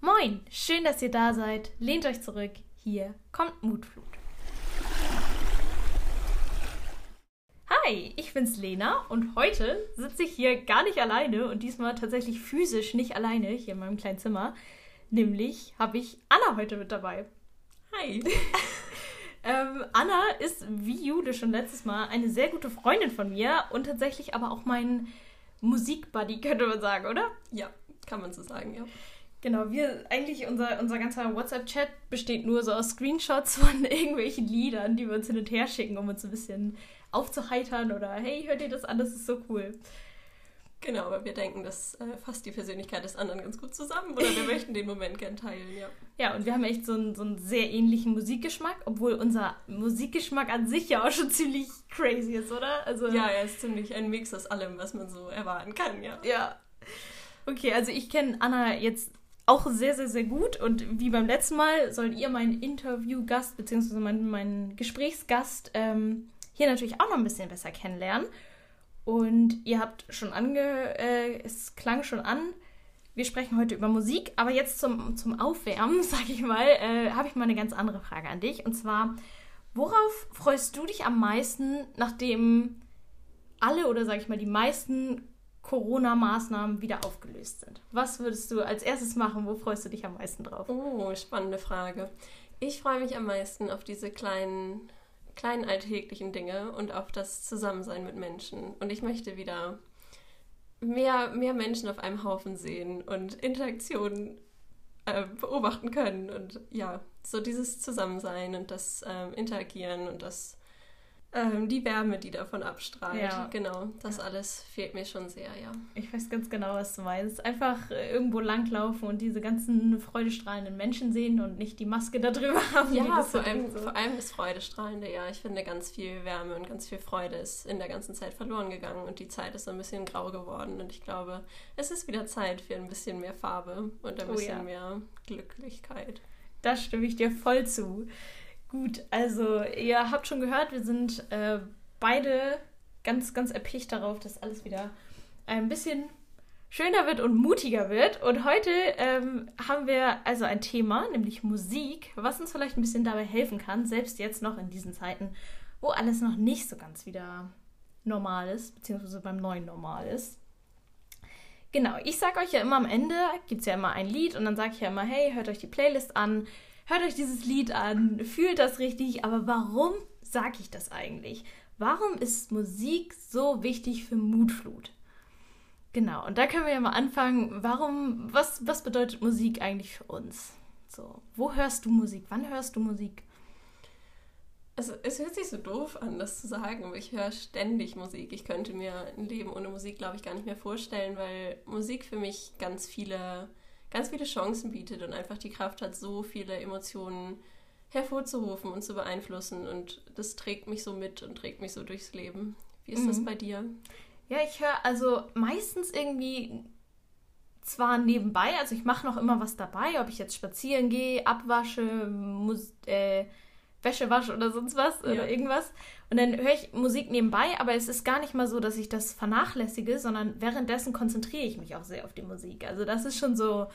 Moin, schön, dass ihr da seid. Lehnt euch zurück. Hier kommt Mutflut. Hi, ich bin's Lena und heute sitze ich hier gar nicht alleine und diesmal tatsächlich physisch nicht alleine hier in meinem kleinen Zimmer. Nämlich habe ich Anna heute mit dabei. Hi. ähm, Anna ist, wie Jude schon letztes Mal, eine sehr gute Freundin von mir und tatsächlich aber auch mein Musikbuddy, könnte man sagen, oder? Ja, kann man so sagen, ja. Genau, wir eigentlich unser, unser ganzer WhatsApp-Chat besteht nur so aus Screenshots von irgendwelchen Liedern, die wir uns hin und her schicken, um uns ein bisschen aufzuheitern oder hey, hört ihr das an, das ist so cool. Genau, aber wir denken, das äh, fasst die Persönlichkeit des anderen ganz gut zusammen oder wir möchten den Moment gern teilen, ja. Ja, und wir haben echt so einen, so einen sehr ähnlichen Musikgeschmack, obwohl unser Musikgeschmack an sich ja auch schon ziemlich crazy ist, oder? Also, ja, er ist ziemlich ein Mix aus allem, was man so erwarten kann, ja. Ja. Okay, also ich kenne Anna jetzt auch sehr, sehr, sehr gut. Und wie beim letzten Mal sollt ihr meinen Interviewgast bzw. meinen mein Gesprächsgast ähm, hier natürlich auch noch ein bisschen besser kennenlernen. Und ihr habt schon ange... Äh, es klang schon an, wir sprechen heute über Musik, aber jetzt zum, zum Aufwärmen, sag ich mal, äh, habe ich mal eine ganz andere Frage an dich. Und zwar, worauf freust du dich am meisten, nachdem alle oder sag ich mal die meisten Corona-Maßnahmen wieder aufgelöst sind. Was würdest du als erstes machen? Wo freust du dich am meisten drauf? Oh, spannende Frage. Ich freue mich am meisten auf diese kleinen, kleinen alltäglichen Dinge und auf das Zusammensein mit Menschen. Und ich möchte wieder mehr, mehr Menschen auf einem Haufen sehen und Interaktionen äh, beobachten können. Und ja, so dieses Zusammensein und das äh, Interagieren und das ähm, die Wärme, die davon abstrahlt. Ja. Genau, das ja. alles fehlt mir schon sehr, ja. Ich weiß ganz genau, was du meinst. Einfach äh, irgendwo langlaufen und diese ganzen freudestrahlenden Menschen sehen und nicht die Maske da drüber haben. Ja, vor, allem, so. vor allem das Freudestrahlende, ja. Ich finde, ganz viel Wärme und ganz viel Freude ist in der ganzen Zeit verloren gegangen und die Zeit ist so ein bisschen grau geworden. Und ich glaube, es ist wieder Zeit für ein bisschen mehr Farbe und ein oh, bisschen ja. mehr Glücklichkeit. Da stimme ich dir voll zu. Gut, also ihr habt schon gehört, wir sind äh, beide ganz, ganz erpicht darauf, dass alles wieder ein bisschen schöner wird und mutiger wird. Und heute ähm, haben wir also ein Thema, nämlich Musik, was uns vielleicht ein bisschen dabei helfen kann, selbst jetzt noch in diesen Zeiten, wo alles noch nicht so ganz wieder normal ist, beziehungsweise beim neuen Normal ist. Genau, ich sage euch ja immer am Ende, gibt es ja immer ein Lied und dann sage ich ja immer, hey, hört euch die Playlist an, hört euch dieses Lied an, fühlt das richtig, aber warum sage ich das eigentlich? Warum ist Musik so wichtig für Mutflut? Genau, und da können wir ja mal anfangen. Warum, was, was bedeutet Musik eigentlich für uns? So, wo hörst du Musik? Wann hörst du Musik? Also, es hört sich so doof an, das zu sagen, aber ich höre ständig Musik. Ich könnte mir ein Leben ohne Musik, glaube ich, gar nicht mehr vorstellen, weil Musik für mich ganz viele ganz viele Chancen bietet und einfach die Kraft hat, so viele Emotionen hervorzurufen und zu beeinflussen. Und das trägt mich so mit und trägt mich so durchs Leben. Wie ist mhm. das bei dir? Ja, ich höre also meistens irgendwie zwar nebenbei, also ich mache noch immer was dabei, ob ich jetzt spazieren gehe, abwasche, muss, äh, Wäsche wasche oder sonst was ja. oder irgendwas. Und dann höre ich Musik nebenbei, aber es ist gar nicht mal so, dass ich das vernachlässige, sondern währenddessen konzentriere ich mich auch sehr auf die Musik. Also das ist schon so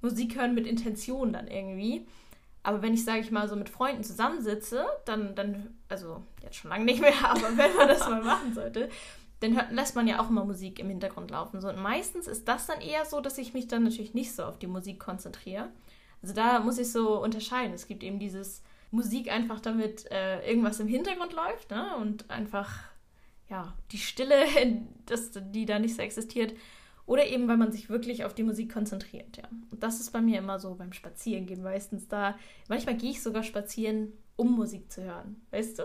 Musik hören mit Intention dann irgendwie. Aber wenn ich, sage ich mal, so mit Freunden zusammensitze, dann, dann, also jetzt schon lange nicht mehr, aber wenn man das mal machen sollte, dann hört, lässt man ja auch immer Musik im Hintergrund laufen. So, und meistens ist das dann eher so, dass ich mich dann natürlich nicht so auf die Musik konzentriere. Also da muss ich so unterscheiden. Es gibt eben dieses Musik einfach damit äh, irgendwas im Hintergrund läuft ne? und einfach ja die Stille, das, die da nicht so existiert. Oder eben, weil man sich wirklich auf die Musik konzentriert, ja. Und das ist bei mir immer so beim Spazierengehen meistens da. Manchmal gehe ich sogar spazieren, um Musik zu hören, weißt du?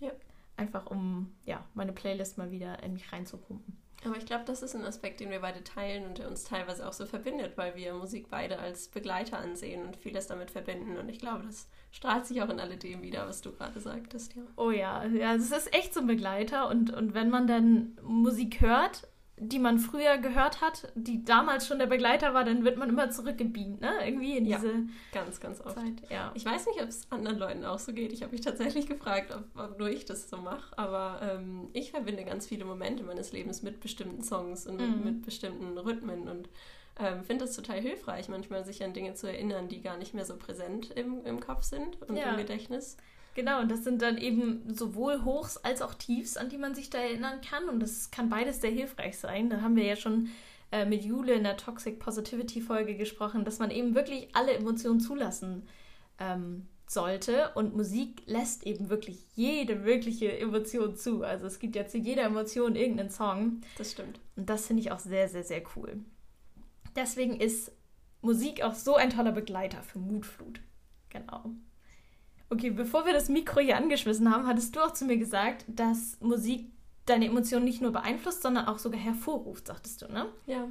Ja. Einfach um, ja, meine Playlist mal wieder in mich reinzupumpen. Aber ich glaube, das ist ein Aspekt, den wir beide teilen und der uns teilweise auch so verbindet, weil wir Musik beide als Begleiter ansehen und vieles damit verbinden. Und ich glaube, das strahlt sich auch in alledem wieder, was du gerade sagtest. Ja. Oh ja, ja, es ist echt so ein Begleiter. Und, und wenn man dann Musik hört, die man früher gehört hat, die damals schon der Begleiter war, dann wird man immer zurückgebeamt, ne? Irgendwie in diese ja, ganz, ganz oft. Zeit. Ja. Ich weiß nicht, ob es anderen Leuten auch so geht. Ich habe mich tatsächlich gefragt, ob, ob, nur ich das so mache. Aber ähm, ich verbinde ganz viele Momente meines Lebens mit bestimmten Songs und mhm. mit, bestimmten Rhythmen und ähm, finde es total hilfreich, manchmal sich an Dinge zu erinnern, die gar nicht mehr so präsent im, im Kopf sind und Ja. im Gedächtnis. Genau, und das sind dann eben sowohl Hochs als auch Tiefs, an die man sich da erinnern kann. Und das kann beides sehr hilfreich sein. Da haben wir ja schon äh, mit Jule in der Toxic Positivity Folge gesprochen, dass man eben wirklich alle Emotionen zulassen ähm, sollte. Und Musik lässt eben wirklich jede mögliche Emotion zu. Also es gibt ja zu jeder Emotion irgendeinen Song. Das stimmt. Und das finde ich auch sehr, sehr, sehr cool. Deswegen ist Musik auch so ein toller Begleiter für Mutflut. Genau. Okay, bevor wir das Mikro hier angeschmissen haben, hattest du auch zu mir gesagt, dass Musik deine Emotionen nicht nur beeinflusst, sondern auch sogar hervorruft, sagtest du, ne? Ja.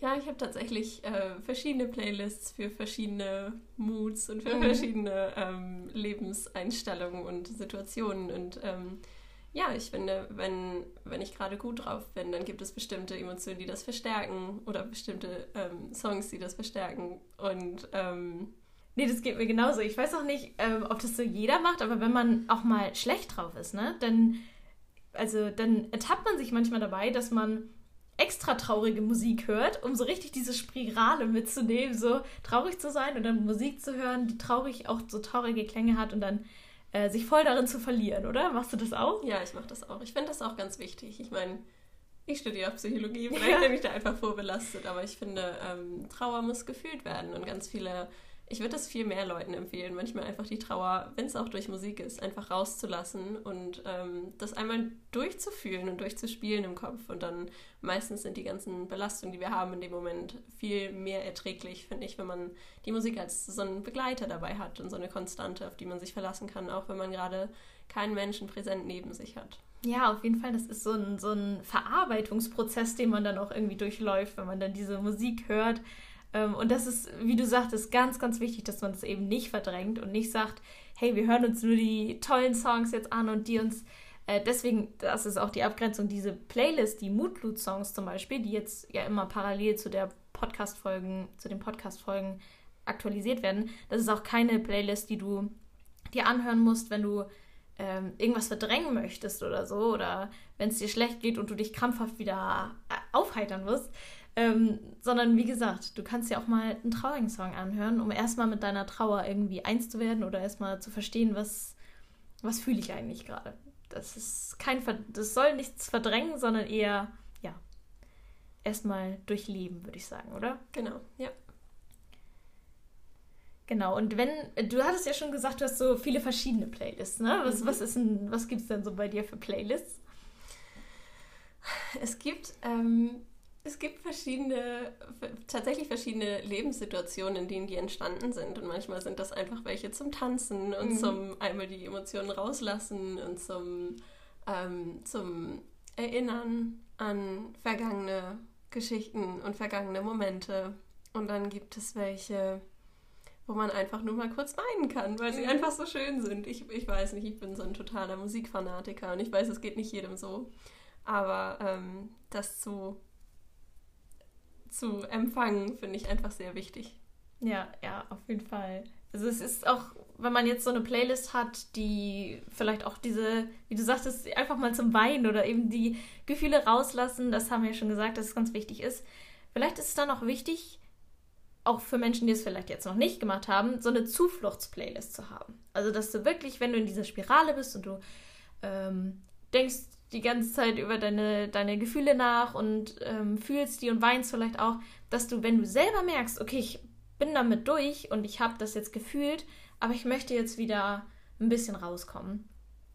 Ja, ich habe tatsächlich äh, verschiedene Playlists für verschiedene Moods und für Mhm. verschiedene ähm, Lebenseinstellungen und Situationen. Und ähm, ja, ich finde, wenn, wenn ich gerade gut drauf bin, dann gibt es bestimmte Emotionen, die das verstärken oder bestimmte ähm, Songs, die das verstärken. Und ähm, Nee, das geht mir genauso. Ich weiß auch nicht, ähm, ob das so jeder macht, aber wenn man auch mal schlecht drauf ist, ne, dann, also, dann ertappt man sich manchmal dabei, dass man extra traurige Musik hört, um so richtig diese Spirale mitzunehmen, so traurig zu sein und dann Musik zu hören, die traurig auch so traurige Klänge hat und dann äh, sich voll darin zu verlieren, oder? Machst du das auch? ja, ich mache das auch. Ich finde das auch ganz wichtig. Ich meine, ich studiere auch Psychologie, vielleicht bin ich da einfach vorbelastet, aber ich finde, ähm, Trauer muss gefühlt werden und ganz viele, ich würde das viel mehr Leuten empfehlen, manchmal einfach die Trauer, wenn es auch durch Musik ist, einfach rauszulassen und ähm, das einmal durchzufühlen und durchzuspielen im Kopf und dann meistens sind die ganzen Belastungen, die wir haben in dem Moment, viel mehr erträglich, finde ich, wenn man die Musik als so einen Begleiter dabei hat und so eine Konstante, auf die man sich verlassen kann, auch wenn man gerade keinen Menschen präsent neben sich hat. Ja, auf jeden Fall. Das ist so ein, so ein Verarbeitungsprozess, den man dann auch irgendwie durchläuft, wenn man dann diese Musik hört. Ähm, Und das ist, wie du sagtest, ganz, ganz wichtig, dass man das eben nicht verdrängt und nicht sagt, hey, wir hören uns nur die tollen Songs jetzt an und die uns. Äh, deswegen, das ist auch die Abgrenzung, diese Playlist, die Moodloot-Songs zum Beispiel, die jetzt ja immer parallel zu der Podcast-Folgen, zu den Podcast-Folgen aktualisiert werden. Das ist auch keine Playlist, die du dir anhören musst, wenn du ähm, irgendwas verdrängen möchtest oder so, oder wenn es dir schlecht geht und du dich krampfhaft wieder äh, aufheitern musst. Ähm, sondern wie gesagt, du kannst ja auch mal einen traurigen Song anhören, um erstmal mit deiner Trauer irgendwie eins zu werden oder erstmal zu verstehen, was, was fühle ich eigentlich gerade. Das ist kein Ver das soll nichts verdrängen, sondern eher, ja, erstmal durchleben, würde ich sagen, oder? Genau, ja. Genau, und wenn, du hattest ja schon gesagt, du hast so viele verschiedene Playlists, ne? Was, Mhm. was ist denn, was gibt es denn so bei dir für Playlists? Es gibt, ähm, es gibt verschiedene, tatsächlich verschiedene Lebenssituationen, in denen die entstanden sind. Und manchmal sind das einfach welche zum Tanzen und Mhm. zum einmal die Emotionen rauslassen und zum, ähm, zum Erinnern an vergangene Geschichten und vergangene Momente. Und dann gibt es welche, wo man einfach nur mal kurz weinen kann, weil sie Mhm. einfach so schön sind. Ich, ich weiß nicht, ich bin so ein totaler Musikfanatiker und ich weiß, es geht nicht jedem so. Aber ähm, das zu, zu empfangen, finde ich einfach sehr wichtig. Ja, ja, auf jeden Fall. Also es ist auch, wenn man jetzt so eine Playlist hat, die vielleicht auch diese, wie du sagtest, einfach mal zum Weinen oder eben die Gefühle rauslassen, das haben wir ja schon gesagt, dass es ganz wichtig ist. Vielleicht ist es dann auch wichtig, auch für Menschen, die es vielleicht jetzt noch nicht gemacht haben, so eine Zufluchtsplaylist zu haben. Also, dass du wirklich, wenn du in dieser Spirale bist und du ähm, denkst die ganze Zeit über deine, deine Gefühle nach und ähm, fühlst die und weinst vielleicht auch, dass du, wenn du selber merkst, okay, ich bin damit durch und ich habe das jetzt gefühlt, aber ich möchte jetzt wieder ein bisschen rauskommen,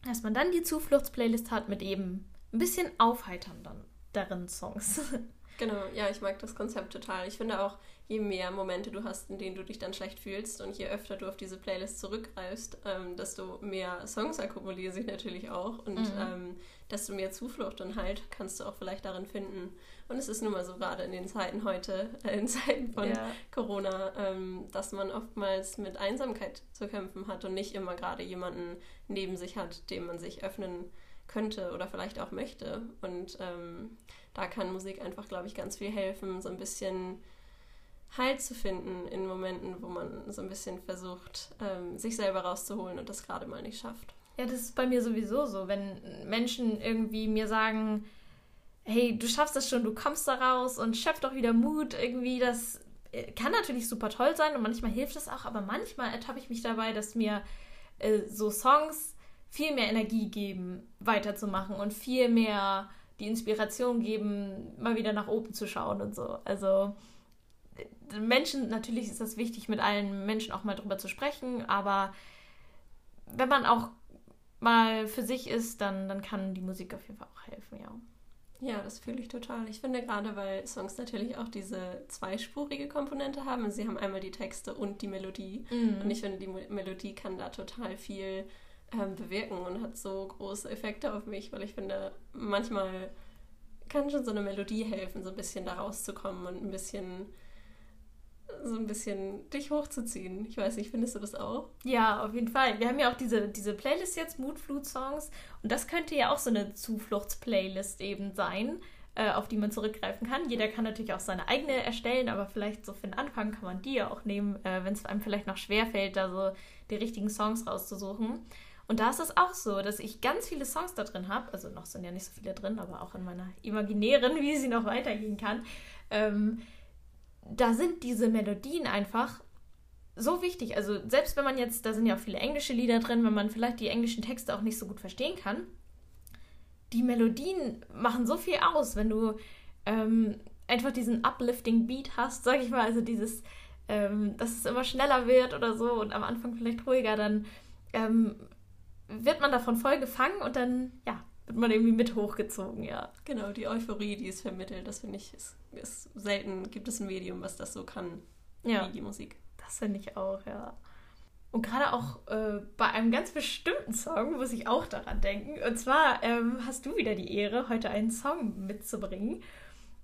dass man dann die Zufluchtsplaylist hat mit eben ein bisschen aufheiternden darin Songs. Genau, ja, ich mag das Konzept total. Ich finde auch, je mehr Momente du hast, in denen du dich dann schlecht fühlst und je öfter du auf diese Playlist zurückgreifst, ähm, desto mehr Songs akkumulieren sich natürlich auch und Mhm. ähm, desto mehr Zuflucht und Halt kannst du auch vielleicht darin finden. Und es ist nun mal so gerade in den Zeiten heute, äh, in Zeiten von Ja. Corona, ähm, dass man oftmals mit Einsamkeit zu kämpfen hat und nicht immer gerade jemanden neben sich hat, dem man sich öffnen könnte oder vielleicht auch möchte. Und ähm, da kann Musik einfach, glaube ich, ganz viel helfen, so ein bisschen Halt zu finden in Momenten, wo man so ein bisschen versucht, ähm, sich selber rauszuholen und das gerade mal nicht schafft. Ja, das ist bei mir sowieso so. Wenn Menschen irgendwie mir sagen, hey, du schaffst das schon, du kommst da raus und schöpf doch wieder Mut irgendwie. Das äh, kann natürlich super toll sein und manchmal hilft es auch, aber manchmal ertappe ich mich dabei, dass mir äh, so Songs viel mehr Energie geben, weiterzumachen und viel mehr die Inspiration geben, mal wieder nach oben zu schauen und so. Also Menschen, natürlich ist das wichtig, mit allen Menschen auch mal drüber zu sprechen, aber wenn man auch mal für sich ist, dann, dann kann die Musik auf jeden Fall auch helfen, ja. Ja, das fühle ich total. Ich finde gerade, weil Songs natürlich auch diese zweispurige Komponente haben. Also sie haben einmal die Texte und die Melodie. Mhm. Und ich finde, die Melodie kann da total viel ähm, bewirken und hat so große Effekte auf mich, weil ich finde, manchmal kann schon so eine Melodie helfen, so ein bisschen da rauszukommen und ein bisschen so ein bisschen dich hochzuziehen. Ich weiß nicht, findest du das auch? Ja, auf jeden Fall. Wir haben ja auch diese, diese Playlist jetzt, Moodflut-Songs. Und das könnte ja auch so eine Zufluchts-Playlist eben sein, äh, auf die man zurückgreifen kann. Jeder kann natürlich auch seine eigene erstellen, aber vielleicht so für den Anfang kann man die ja auch nehmen, äh, wenn es einem vielleicht noch schwerfällt, da so die richtigen Songs rauszusuchen. Und da ist es auch so, dass ich ganz viele Songs da drin habe. Also noch sind ja nicht so viele drin, aber auch in meiner imaginären, wie sie noch weitergehen kann. Ähm, da sind diese Melodien einfach so wichtig. Also selbst wenn man jetzt, da sind ja auch viele englische Lieder drin, wenn man vielleicht die englischen Texte auch nicht so gut verstehen kann, die Melodien machen so viel aus, wenn du ähm, einfach diesen uplifting Beat hast, sag ich mal, also dieses, ähm, dass es immer schneller wird oder so und am Anfang vielleicht ruhiger, dann ähm, wird man davon voll gefangen und dann, ja, wird man irgendwie mit hochgezogen, ja. Genau, die Euphorie, die es vermittelt, das finde ich, ist, ist, selten, gibt es ein Medium, was das so kann, ja. wie die Musik. Das finde ich auch, ja. Und gerade auch äh, bei einem ganz bestimmten Song muss ich auch daran denken. Und zwar ähm, hast du wieder die Ehre, heute einen Song mitzubringen.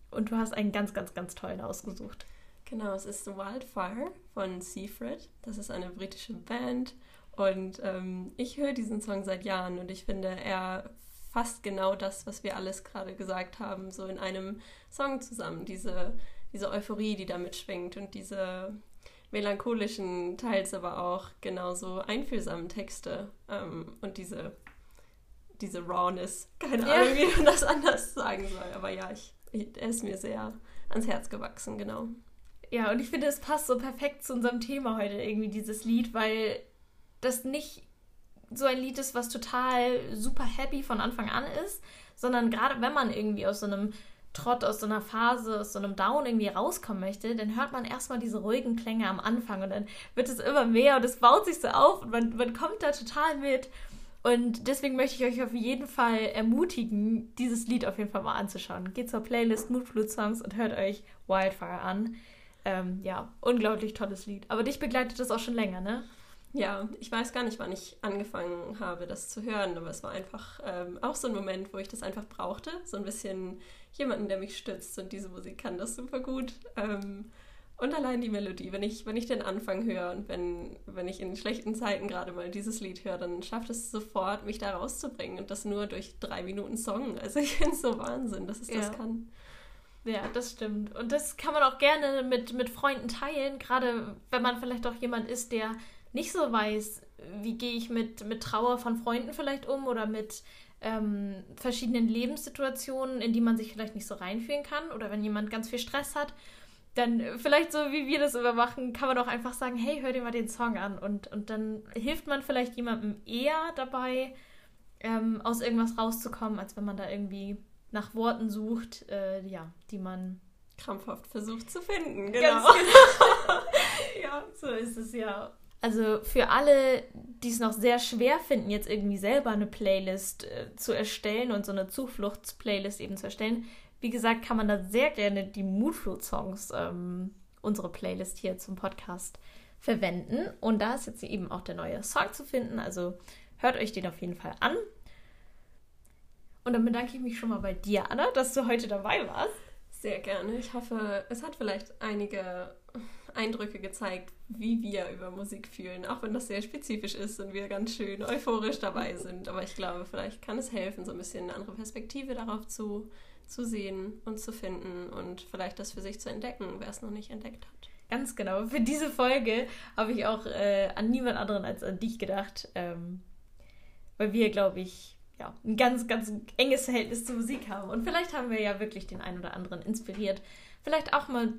Und du hast einen ganz, ganz, ganz tollen ausgesucht. Genau, es ist Wildfire von Seafred. Das ist eine britische Band. Und ähm, ich höre diesen Song seit Jahren und ich finde, er fast genau das, was wir alles gerade gesagt haben, so in einem Song zusammen. Diese, diese Euphorie, die damit schwingt und diese melancholischen, teils aber auch genauso einfühlsamen Texte ähm, und diese, diese Rawness. Keine ja. Ahnung, wie man das anders sagen soll. Aber ja, ich, ich, er ist mir sehr ans Herz gewachsen, genau. Ja, und ich finde, es passt so perfekt zu unserem Thema heute irgendwie, dieses Lied, weil das nicht so ein Lied ist, was total super happy von Anfang an ist, sondern gerade wenn man irgendwie aus so einem Trott, aus so einer Phase, aus so einem Down irgendwie rauskommen möchte, dann hört man erstmal diese ruhigen Klänge am Anfang und dann wird es immer mehr und es baut sich so auf und man, man kommt da total mit. Und deswegen möchte ich euch auf jeden Fall ermutigen, dieses Lied auf jeden Fall mal anzuschauen. Geht zur Playlist Moodflut Songs und hört euch Wildfire an. Ähm, ja, unglaublich tolles Lied. Aber dich begleitet das auch schon länger, ne? Ja, ich weiß gar nicht, wann ich angefangen habe, das zu hören, aber es war einfach ähm, auch so ein Moment, wo ich das einfach brauchte. So ein bisschen jemanden, der mich stützt und diese Musik kann das super gut. Ähm, und allein die Melodie, wenn ich, wenn ich den Anfang höre und wenn, wenn ich in schlechten Zeiten gerade mal dieses Lied höre, dann schafft es sofort, mich da rauszubringen und das nur durch drei Minuten Song. Also ich finde es so Wahnsinn, dass es ja. das kann. Ja, das stimmt. Und das kann man auch gerne mit, mit Freunden teilen, gerade wenn man vielleicht auch jemand ist, der nicht so weiß, wie gehe ich mit, mit Trauer von Freunden vielleicht um oder mit ähm, verschiedenen Lebenssituationen, in die man sich vielleicht nicht so reinfühlen kann oder wenn jemand ganz viel Stress hat, dann vielleicht so wie wir das immer machen, kann man auch einfach sagen, hey, hör dir mal den Song an und, und dann hilft man vielleicht jemandem eher dabei, ähm, aus irgendwas rauszukommen, als wenn man da irgendwie nach Worten sucht, äh, ja, die man krampfhaft versucht zu finden. Genau. Ganz genau. ja, so ist es ja. Also für alle, die es noch sehr schwer finden, jetzt irgendwie selber eine Playlist äh, zu erstellen und so eine Zufluchts-Playlist eben zu erstellen, wie gesagt, kann man da sehr gerne die Moodflow-Songs, ähm, unsere Playlist hier zum Podcast, verwenden. Und da ist jetzt eben auch der neue Song zu finden. Also hört euch den auf jeden Fall an. Und dann bedanke ich mich schon mal bei dir, Anna, dass du heute dabei warst. Sehr gerne. Ich hoffe, es hat vielleicht einige Eindrücke gezeigt, wie wir über Musik fühlen, auch wenn das sehr spezifisch ist und wir ganz schön euphorisch dabei sind. Aber ich glaube, vielleicht kann es helfen, so ein bisschen eine andere Perspektive darauf zu, zu sehen und zu finden und vielleicht das für sich zu entdecken, wer es noch nicht entdeckt hat. Ganz genau. Für diese Folge habe ich auch äh, an niemand anderen als an dich gedacht, ähm, weil wir, glaube ich, ja, ein ganz, ganz enges Verhältnis zur Musik haben. Und vielleicht haben wir ja wirklich den einen oder anderen inspiriert. Vielleicht auch mal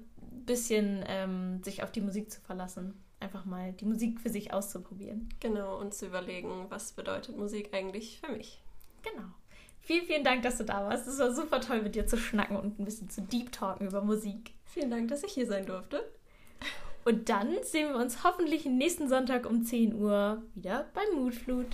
bisschen ähm, sich auf die Musik zu verlassen. Einfach mal die Musik für sich auszuprobieren. Genau, und zu überlegen, was bedeutet Musik eigentlich für mich. Genau. Vielen, vielen Dank, dass du da warst. Es war super toll, mit dir zu schnacken und ein bisschen zu deep talken über Musik. Vielen Dank, dass ich hier sein durfte. Und dann sehen wir uns hoffentlich nächsten Sonntag um 10 Uhr wieder bei Moodflut.